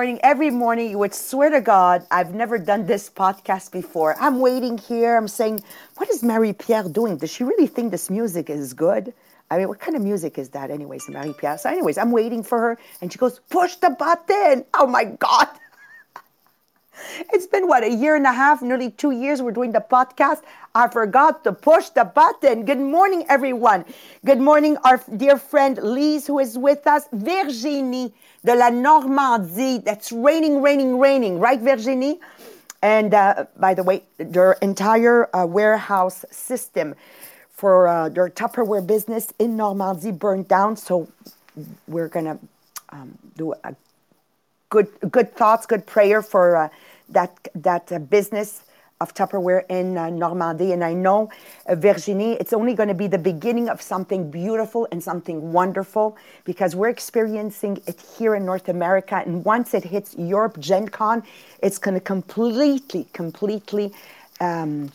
Morning, every morning, you would swear to God, I've never done this podcast before. I'm waiting here. I'm saying, what is Marie Pierre doing? Does she really think this music is good? I mean, what kind of music is that, anyways, Marie Pierre? So, anyways, I'm waiting for her, and she goes, push the button. Oh my God. It's been what, a year and a half, nearly two years we're doing the podcast. I forgot to push the button. Good morning, everyone. Good morning, our dear friend Lise, who is with us. Virginie de la Normandie. That's raining, raining, raining, right, Virginie? And uh, by the way, their entire uh, warehouse system for uh, their Tupperware business in Normandy burned down. So we're to um, do a good, good thoughts, good prayer for uh, that, that uh, business of Tupperware in uh, Normandy. And I know, uh, Virginie, it's only going to be the beginning of something beautiful and something wonderful because we're experiencing it here in North America. And once it hits Europe, Gen Con, it's going to completely, completely. Um,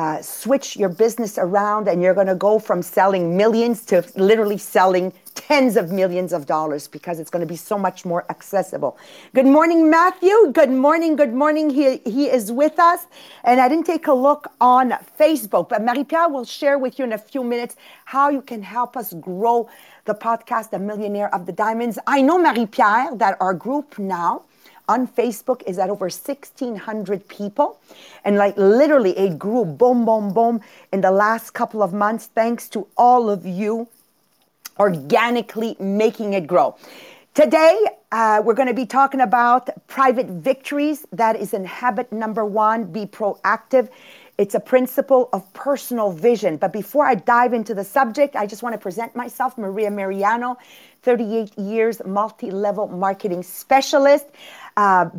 uh, switch your business around and you're going to go from selling millions to literally selling tens of millions of dollars because it's going to be so much more accessible. Good morning, Matthew. Good morning. Good morning. He, he is with us. And I didn't take a look on Facebook, but Marie-Pierre will share with you in a few minutes how you can help us grow the podcast, The Millionaire of the Diamonds. I know, Marie-Pierre, that our group now on Facebook is at over 1,600 people. And like literally, it grew boom, boom, boom in the last couple of months, thanks to all of you organically making it grow. Today, uh, we're going to be talking about private victories. That is in habit number one be proactive. It's a principle of personal vision. But before I dive into the subject, I just want to present myself, Maria Mariano, 38 years multi level marketing specialist. Uh,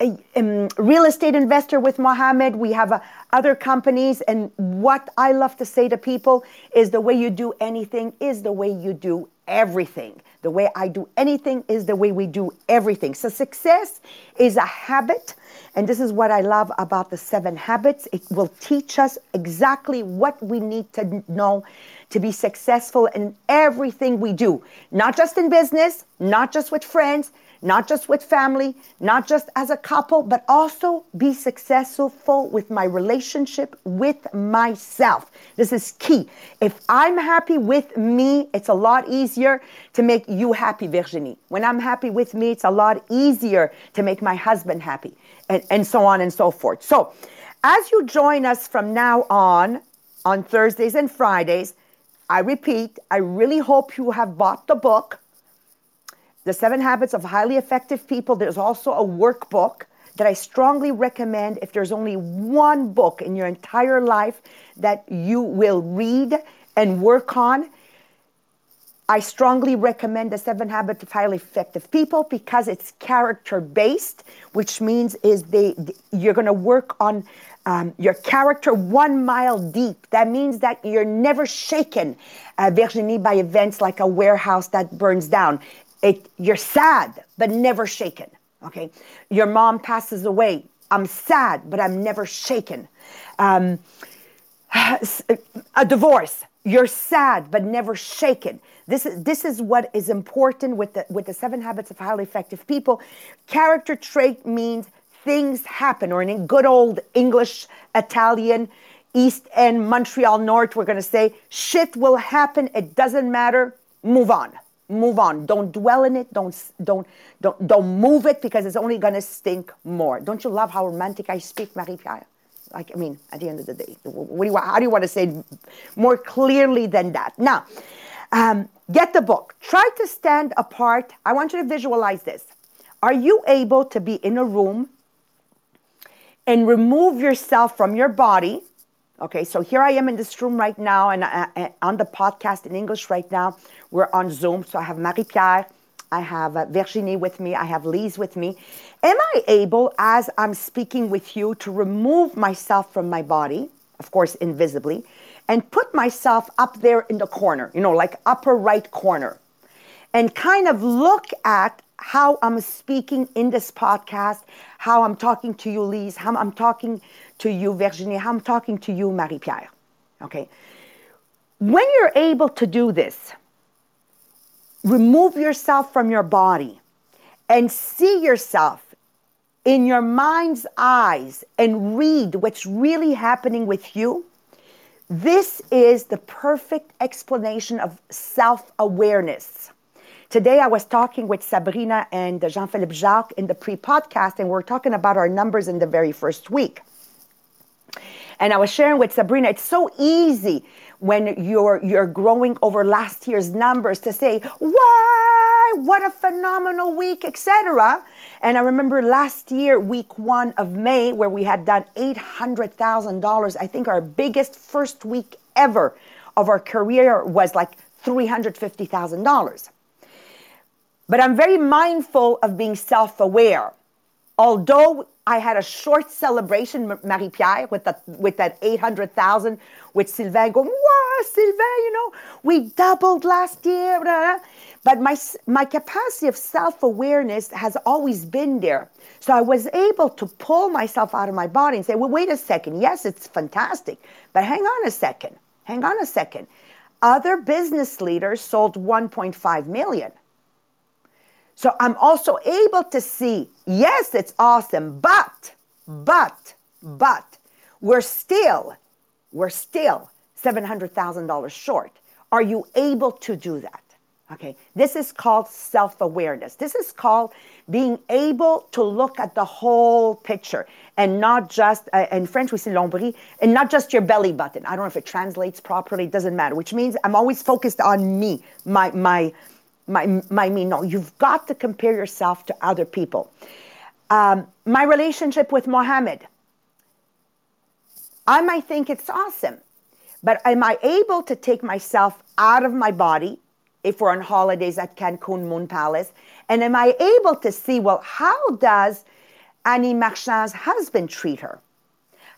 a, um, real estate investor with Mohammed. We have uh, other companies. And what I love to say to people is the way you do anything is the way you do everything. The way I do anything is the way we do everything. So success is a habit. And this is what I love about the seven habits. It will teach us exactly what we need to know to be successful in everything we do, not just in business, not just with friends, not just with family, not just as a couple, but also be successful with my relationship with myself. This is key. If I'm happy with me, it's a lot easier to make you happy, Virginie. When I'm happy with me, it's a lot easier to make my husband happy, and, and so on and so forth. So, as you join us from now on, on Thursdays and Fridays, I repeat, I really hope you have bought the book the Seven Habits of Highly Effective People. There's also a workbook that I strongly recommend if there's only one book in your entire life that you will read and work on. I strongly recommend the Seven Habits of Highly Effective People because it's character based, which means is they you're going to work on um, your character one mile deep. That means that you're never shaken, uh, Virginie, by events like a warehouse that burns down. It, you're sad, but never shaken. Okay. Your mom passes away. I'm sad, but I'm never shaken. Um, a divorce. You're sad, but never shaken. This is, this is what is important with the, with the seven habits of highly effective people. Character trait means things happen, or in good old English, Italian, East End, Montreal North, we're going to say shit will happen. It doesn't matter. Move on move on. Don't dwell in it. Don't don't don't don't move it because it's only gonna stink more. Don't you love how romantic I speak, Marie Pierre? Like I mean, at the end of the day, what do you how do you want to say it more clearly than that? Now, um, get the book. Try to stand apart. I want you to visualize this. Are you able to be in a room and remove yourself from your body? Okay, so here I am in this room right now and uh, on the podcast in English right now. We're on Zoom. So I have Marie Pierre, I have uh, Virginie with me, I have Lise with me. Am I able, as I'm speaking with you, to remove myself from my body, of course, invisibly, and put myself up there in the corner, you know, like upper right corner, and kind of look at how I'm speaking in this podcast, how I'm talking to you, Lise, how I'm talking to you, Virginie, I'm talking to you, Marie Pierre. Okay. When you're able to do this, remove yourself from your body and see yourself in your mind's eyes and read what's really happening with you, this is the perfect explanation of self awareness. Today, I was talking with Sabrina and Jean Philippe Jacques in the pre podcast, and we're talking about our numbers in the very first week. And I was sharing with Sabrina, it's so easy when you're you're growing over last year's numbers to say, "Why? What a phenomenal week, etc." And I remember last year, week one of May, where we had done $800,000. I think our biggest first week ever of our career was like $350,000. But I'm very mindful of being self aware. Although I had a short celebration, Marie Pierre, with that, with that 800,000, with Sylvain going, wow, Sylvain, you know, we doubled last year. Blah, blah. But my, my capacity of self awareness has always been there. So I was able to pull myself out of my body and say, well, wait a second. Yes, it's fantastic, but hang on a second. Hang on a second. Other business leaders sold 1.5 million. So I'm also able to see, yes, it's awesome, but, but, but, we're still, we're still $700,000 short. Are you able to do that? Okay, this is called self awareness. This is called being able to look at the whole picture and not just, uh, in French we say l'ombril, and not just your belly button. I don't know if it translates properly, it doesn't matter, which means I'm always focused on me, my, my, my, my me. No, you've got to compare yourself to other people. Um, my relationship with Mohammed, I might think it's awesome, but am I able to take myself out of my body? if we're on holidays at Cancun Moon Palace? And am I able to see, well, how does Annie Marchand's husband treat her?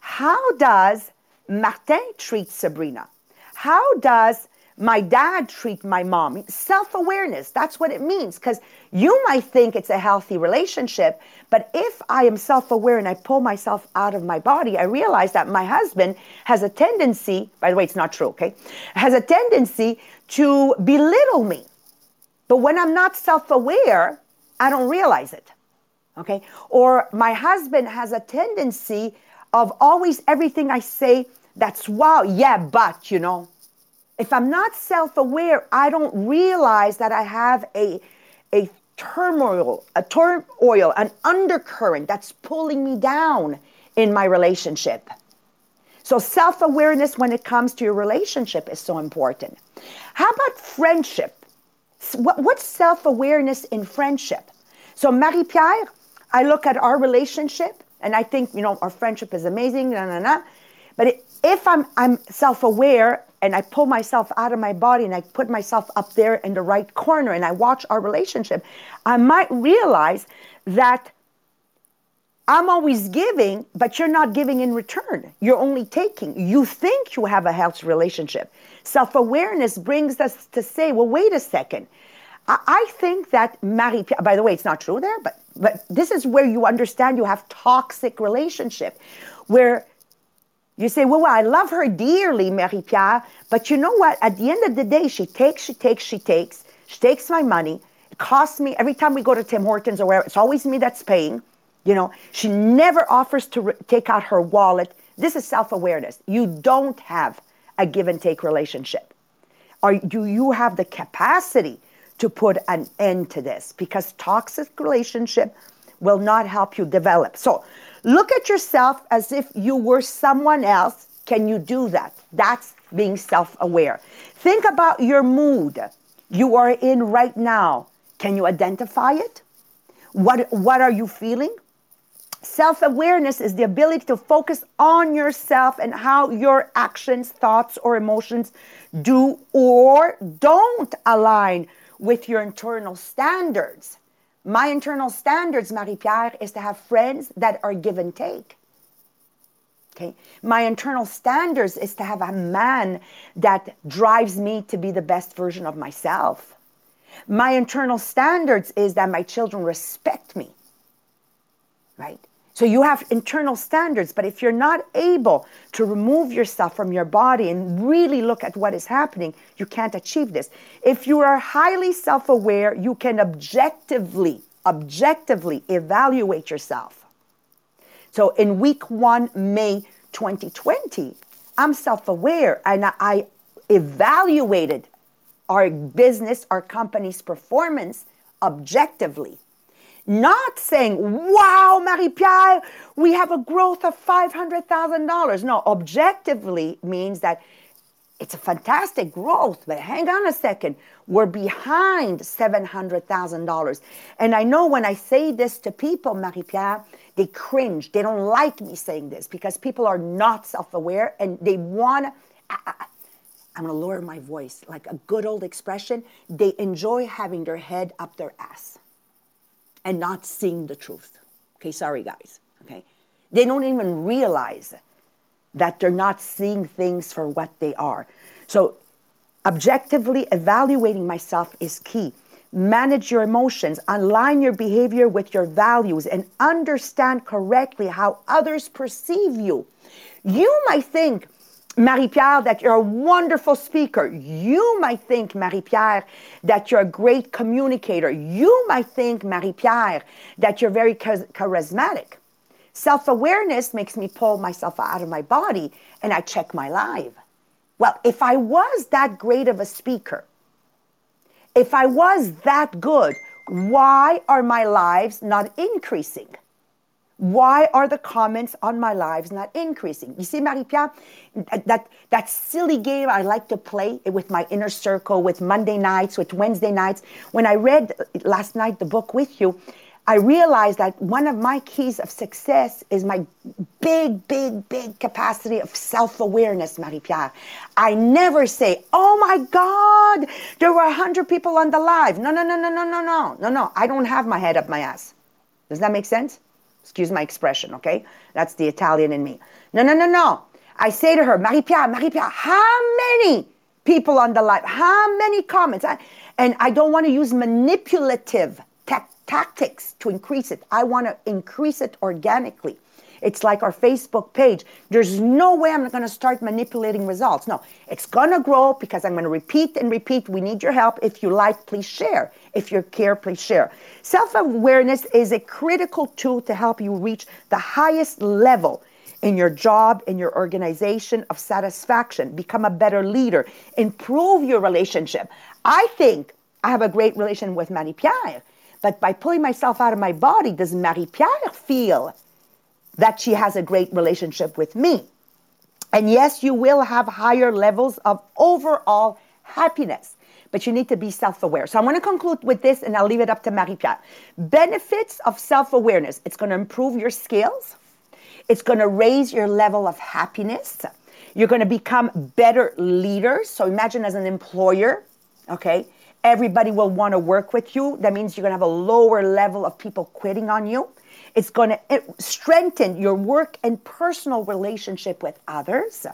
How does Martin treat Sabrina? How does my dad treat my mom? Self awareness, that's what it means. Because you might think it's a healthy relationship, but if I am self aware and I pull myself out of my body, I realize that my husband has a tendency, by the way, it's not true, okay? Has a tendency to belittle me. But when I'm not self aware, I don't realize it. Okay? Or my husband has a tendency of always everything I say, that's wow, yeah, but, you know. If I'm not self aware, I don't realize that I have a, a turmoil, a turmoil, an undercurrent that's pulling me down in my relationship. So, self awareness when it comes to your relationship is so important. How about friendship? What, What's self awareness in friendship? So, Marie Pierre, I look at our relationship and I think, you know, our friendship is amazing, nah, nah, nah. But if I'm, I'm self aware and I pull myself out of my body and I put myself up there in the right corner and I watch our relationship, I might realize that I'm always giving, but you're not giving in return. You're only taking. You think you have a healthy relationship. Self awareness brings us to say, well, wait a second. I think that Marie, by the way, it's not true there, but, but this is where you understand you have toxic relationship, where you say, well, well, I love her dearly, Marie Pierre, but you know what? At the end of the day, she takes, she takes, she takes. She takes my money. It costs me every time we go to Tim Hortons or wherever. It's always me that's paying. You know, she never offers to re- take out her wallet. This is self awareness. You don't have a give and take relationship. Are, do you have the capacity to put an end to this? Because toxic relationship will not help you develop. So look at yourself as if you were someone else. Can you do that? That's being self aware. Think about your mood you are in right now. Can you identify it? What, what are you feeling? Self awareness is the ability to focus on yourself and how your actions, thoughts, or emotions do or don't align with your internal standards. My internal standards, Marie Pierre, is to have friends that are give and take. Okay. My internal standards is to have a man that drives me to be the best version of myself. My internal standards is that my children respect me. Right? So you have internal standards, but if you're not able to remove yourself from your body and really look at what is happening, you can't achieve this. If you are highly self aware, you can objectively objectively evaluate yourself. So in week one, May 2020, I'm self aware and I evaluated our business, our company's performance objectively. Not saying, wow, Marie Pierre, we have a growth of $500,000. No, objectively means that it's a fantastic growth, but hang on a second. We're behind $700,000. And I know when I say this to people, Marie Pierre, they cringe. They don't like me saying this because people are not self aware and they want I'm going to lower my voice. Like a good old expression, they enjoy having their head up their ass and not seeing the truth. Okay, sorry, guys. Okay. They don't even realize that they're not seeing things for what they are. So, objectively evaluating myself is key. Manage your emotions, align your behavior with your values, and understand correctly how others perceive you. You might think, Marie Pierre, that you're a wonderful speaker. You might think, Marie Pierre, that you're a great communicator. You might think, Marie Pierre, that you're very charismatic. Self awareness makes me pull myself out of my body and I check my life. Well, if I was that great of a speaker, if I was that good, why are my lives not increasing? Why are the comments on my lives not increasing? You see, Marie-Pierre, that, that silly game I like to play with my inner circle, with Monday nights, with Wednesday nights. When I read last night the book with you, I realized that one of my keys of success is my big, big, big capacity of self awareness, Marie Pierre. I never say, oh my God, there were 100 people on the live. No, no, no, no, no, no, no, no, no. I don't have my head up my ass. Does that make sense? Excuse my expression, okay? That's the Italian in me. No, no, no, no. I say to her, Marie Pierre, Marie Pierre, how many people on the live? How many comments? And I don't want to use manipulative tactics to increase it. I want to increase it organically. It's like our Facebook page. There's no way I'm going to start manipulating results. No, it's going to grow because I'm going to repeat and repeat. We need your help. If you like, please share. If you care, please share. Self awareness is a critical tool to help you reach the highest level in your job, in your organization of satisfaction, become a better leader, improve your relationship. I think I have a great relation with Marie Pierre but by pulling myself out of my body, does Marie Pierre feel that she has a great relationship with me? And yes, you will have higher levels of overall happiness, but you need to be self aware. So I'm going to conclude with this and I'll leave it up to Marie Pierre. Benefits of self awareness it's going to improve your skills, it's going to raise your level of happiness. You're going to become better leaders. So imagine as an employer, okay, everybody will want to work with you. That means you're going to have a lower level of people quitting on you. It's going to strengthen your work and personal relationship with others.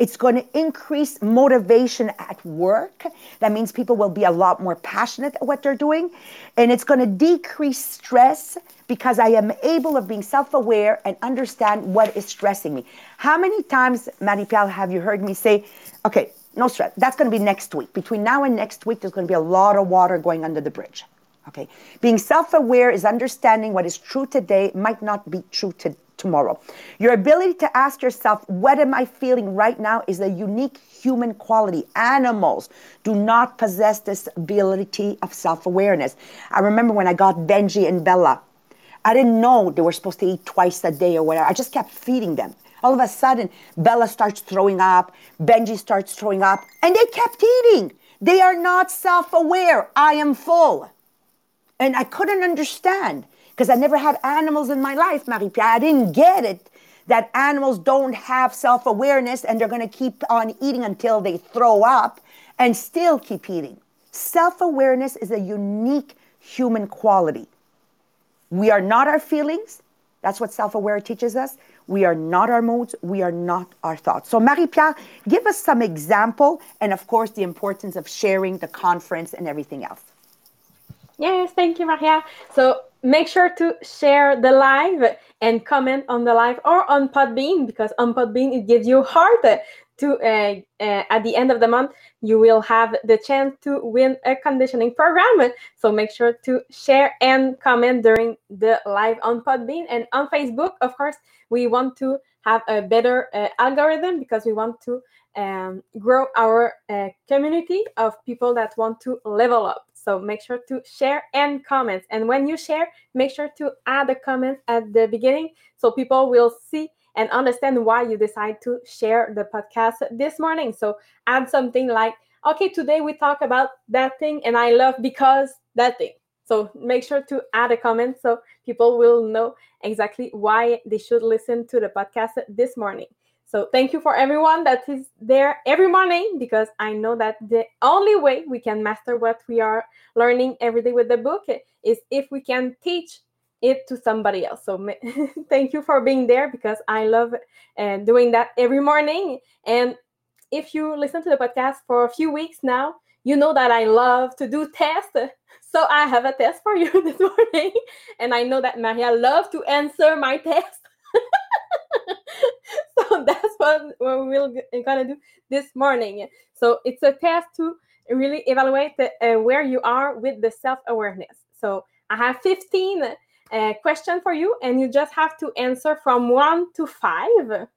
It's going to increase motivation at work. That means people will be a lot more passionate at what they're doing. And it's going to decrease stress because I am able of being self-aware and understand what is stressing me. How many times, Marie-Pierre, have you heard me say, okay, no stress. That's going to be next week. Between now and next week, there's going to be a lot of water going under the bridge. Okay. Being self aware is understanding what is true today might not be true to tomorrow. Your ability to ask yourself, what am I feeling right now, is a unique human quality. Animals do not possess this ability of self awareness. I remember when I got Benji and Bella, I didn't know they were supposed to eat twice a day or whatever. I just kept feeding them. All of a sudden, Bella starts throwing up, Benji starts throwing up, and they kept eating. They are not self aware. I am full. And I couldn't understand because I never had animals in my life, Marie Pierre. I didn't get it that animals don't have self awareness and they're going to keep on eating until they throw up and still keep eating. Self awareness is a unique human quality. We are not our feelings. That's what self aware teaches us. We are not our moods. We are not our thoughts. So, Marie Pierre, give us some example and, of course, the importance of sharing the conference and everything else. Yes, thank you, Maria. So, make sure to share the live and comment on the live or on Podbean because on Podbean it gives you heart to uh, uh, at the end of the month you will have the chance to win a conditioning program. So make sure to share and comment during the live on podbean and on facebook. Of course we want to have a better uh, algorithm because we want to um, grow our uh, community of people that want to level up. So make sure to share and comment. And when you share make sure to add a comment at the beginning so people will see and understand why you decide to share the podcast this morning. So add something like, okay, today we talk about that thing and I love because that thing. So make sure to add a comment so people will know exactly why they should listen to the podcast this morning. So thank you for everyone that is there every morning because I know that the only way we can master what we are learning every day with the book is if we can teach it to somebody else. So thank you for being there because I love uh, doing that every morning. And if you listen to the podcast for a few weeks now, you know that I love to do tests. So I have a test for you this morning. And I know that Maria loves to answer my test. so that's what we're gonna do this morning. So it's a test to really evaluate uh, where you are with the self-awareness. So I have 15 a question for you, and you just have to answer from one to five.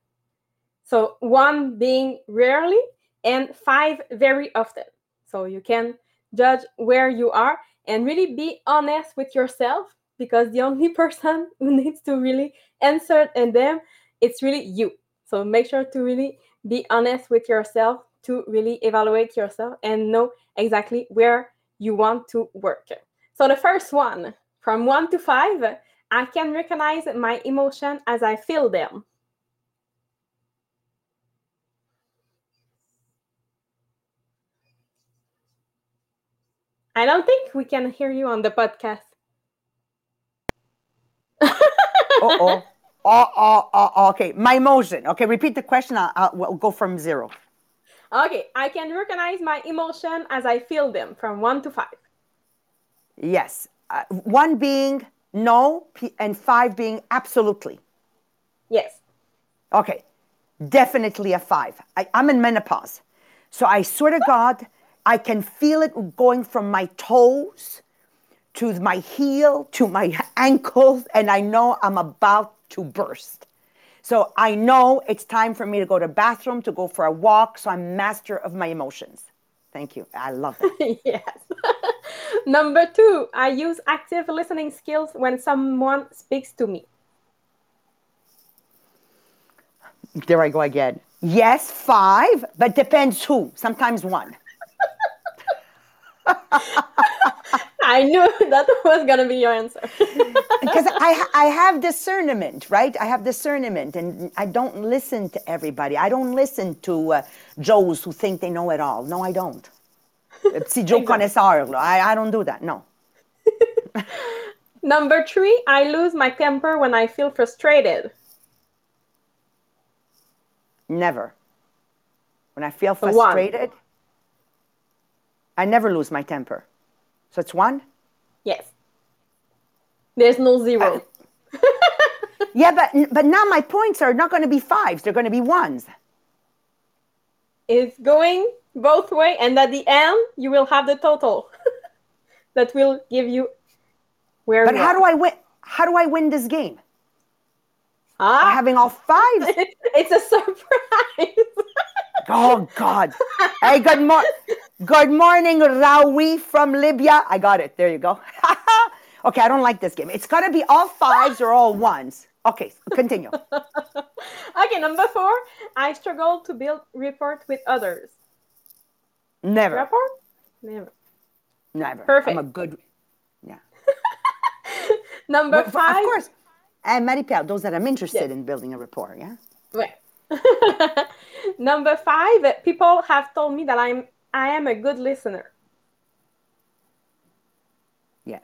So, one being rarely, and five very often. So, you can judge where you are and really be honest with yourself because the only person who needs to really answer in them it's really you so make sure to really be honest with yourself to really evaluate yourself and know exactly where you want to work so the first one from one to five, I can recognize my emotion as I feel them. I don't think we can hear you on the podcast. oh, oh, oh, oh, okay. My emotion. Okay, repeat the question. I'll, I'll we'll go from zero. Okay, I can recognize my emotion as I feel them from one to five. Yes uh, one being no and five being absolutely. Yes. Okay, definitely a five. I, I'm in menopause. So I swear to God, I can feel it going from my toes to my heel to my ankles, and I know I'm about to burst. So I know it's time for me to go to bathroom, to go for a walk. So I'm master of my emotions. Thank you. I love it. yes. Number two, I use active listening skills when someone speaks to me. There I go again. Yes, five, but depends who. Sometimes one. I knew that was going to be your answer. because I, I have discernment, right? I have discernment, and I don't listen to everybody. I don't listen to uh, Joes who think they know it all. No, I don't. Si Joe connaisseur, I, I don't do that. No. Number three, I lose my temper when I feel frustrated. Never. When I feel frustrated, I never lose my temper. So it's one? Yes. There's no zero. Uh, yeah, but but now my points are not going to be fives. They're going to be ones. It's going both way, and at the end you will have the total that will give you where. But how do I win? How do I win this game? Ah, having all five. it's a surprise. oh God! Hey, good morning. Good morning, Rawi from Libya. I got it. There you go. okay, I don't like this game. It's got to be all fives or all ones. Okay, continue. okay, number four. I struggle to build rapport with others. Never. Rapport? Never. Never. Perfect. I'm a good. Yeah. number well, five. Of course. And Marie Pierre, those that I'm interested yes. in building a rapport. Yeah. Right. number five. People have told me that I'm I am a good listener. Yes.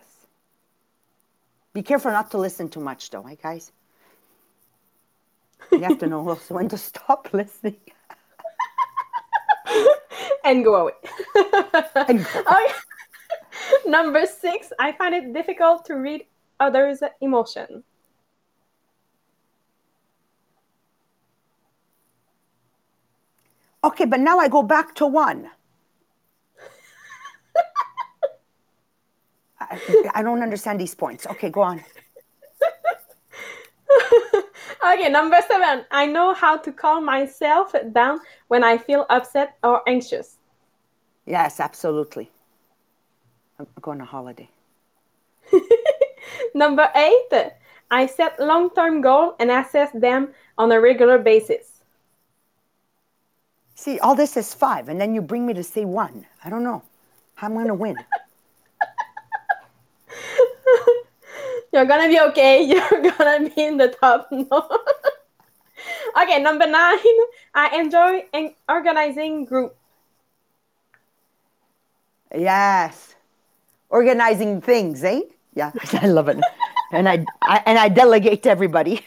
Be careful not to listen too much, though, right, guys? You have to know also when to stop listening. And go away. and go. Oh, Number six, I find it difficult to read others' emotion. Okay, but now I go back to one. I, I don't understand these points. Okay, go on. Okay, number seven. I know how to calm myself down when I feel upset or anxious. Yes, absolutely. I'm going on holiday. number eight. I set long-term goals and assess them on a regular basis. See, all this is five, and then you bring me to say one. I don't know how I'm going to win. You're gonna be okay. You're gonna be in the top. No. okay, number nine. I enjoy organizing group. Yes, organizing things, eh? Yeah, I love it, and I, I and I delegate to everybody.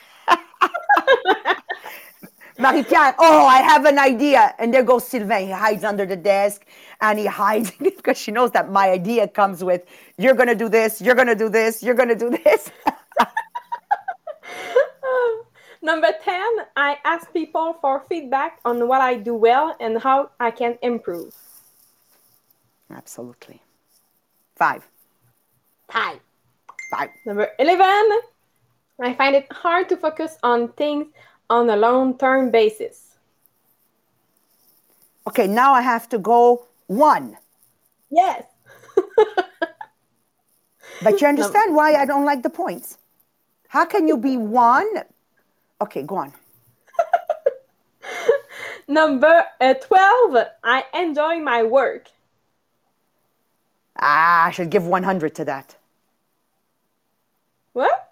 Marie-Pierre, oh, I have an idea. And there goes Sylvain. He hides under the desk and he hides because she knows that my idea comes with, you're going to do this, you're going to do this, you're going to do this. Number 10, I ask people for feedback on what I do well and how I can improve. Absolutely. Five. Five. Five. Number 11, I find it hard to focus on things on a long term basis. Okay, now I have to go one. Yes. but you understand no. why I don't like the points. How can you be one? Okay, go on. Number uh, 12, I enjoy my work. Ah, I should give 100 to that. What?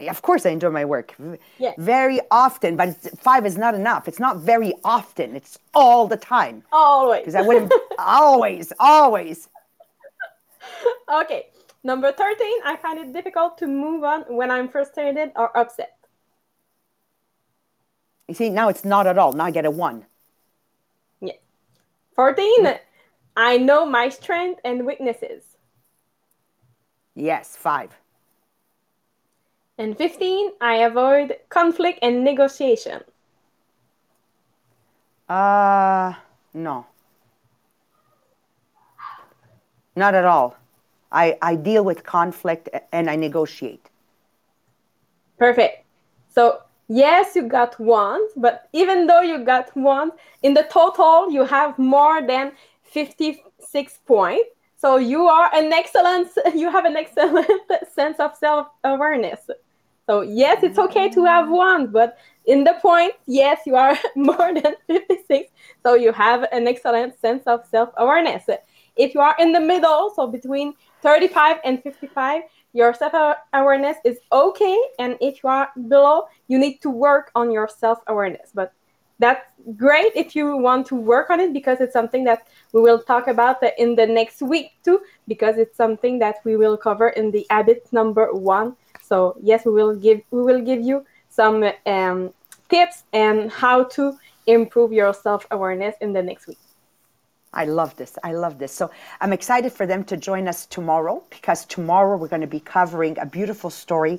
Of course I enjoy my work. Yes. Very often, but five is not enough. It's not very often. It's all the time. Always. Because I wouldn't always, always. Okay. Number 13, I find it difficult to move on when I'm frustrated or upset. You see, now it's not at all. Now I get a one. Yeah. 14, I know my strength and weaknesses. Yes, five. And 15, I avoid conflict and negotiation. Uh, no. Not at all. I, I deal with conflict and I negotiate. Perfect. So, yes, you got one, but even though you got one, in the total, you have more than 56 points. So you are an excellent, you have an excellent sense of self-awareness. So yes, it's okay to have one, but in the point, yes, you are more than 56. So you have an excellent sense of self-awareness. If you are in the middle, so between 35 and 55, your self-awareness is okay. And if you are below, you need to work on your self-awareness. But that's great if you want to work on it because it's something that we will talk about in the next week too, because it's something that we will cover in the habit number one so yes, we will give we will give you some um, tips and how to improve your self awareness in the next week. I love this. I love this. So I'm excited for them to join us tomorrow because tomorrow we're going to be covering a beautiful story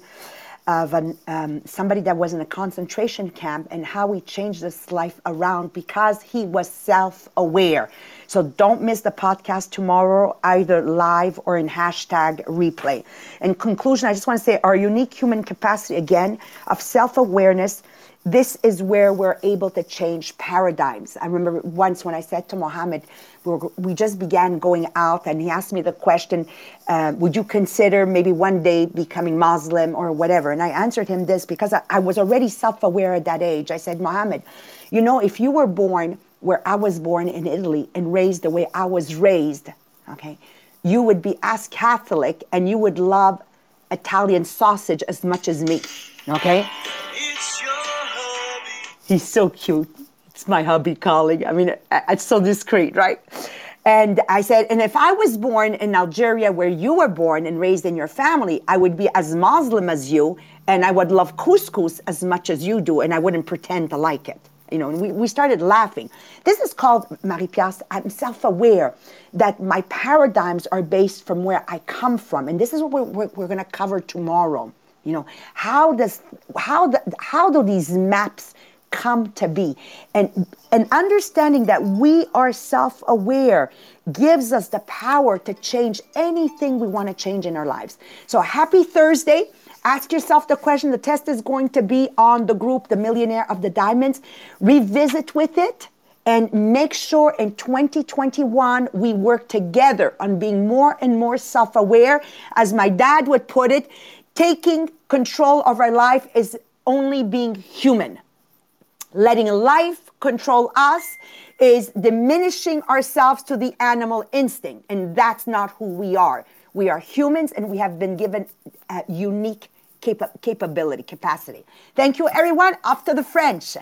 of an, um, somebody that was in a concentration camp and how he changed his life around because he was self aware. So don't miss the podcast tomorrow, either live or in hashtag replay. In conclusion, I just want to say our unique human capacity again of self awareness this is where we're able to change paradigms. I remember once when I said to Mohammed, we just began going out, and he asked me the question, uh, Would you consider maybe one day becoming Muslim or whatever? And I answered him this because I, I was already self aware at that age. I said, Mohammed, you know, if you were born where I was born in Italy and raised the way I was raised, okay, you would be as Catholic and you would love Italian sausage as much as me, okay? He's so cute. It's my hubby calling. I mean, it's so discreet, right? And I said, and if I was born in Algeria where you were born and raised in your family, I would be as Muslim as you, and I would love couscous as much as you do, and I wouldn't pretend to like it. you know, and we, we started laughing. This is called, Marie-Pierre, I'm self-aware that my paradigms are based from where I come from. And this is what we're, we're, we're going to cover tomorrow. You know, how does, how, the, how do these maps come to be. And and understanding that we are self-aware gives us the power to change anything we want to change in our lives. So happy thursday. Ask yourself the question the test is going to be on the group the millionaire of the diamonds. Revisit with it and make sure in 2021 we work together on being more and more self-aware. As my dad would put it taking control of our life is only being human letting life control us is diminishing ourselves to the animal instinct. And that's not who we are. We are humans and we have been given a unique capa- capability, capacity. Thank you, everyone. After the French.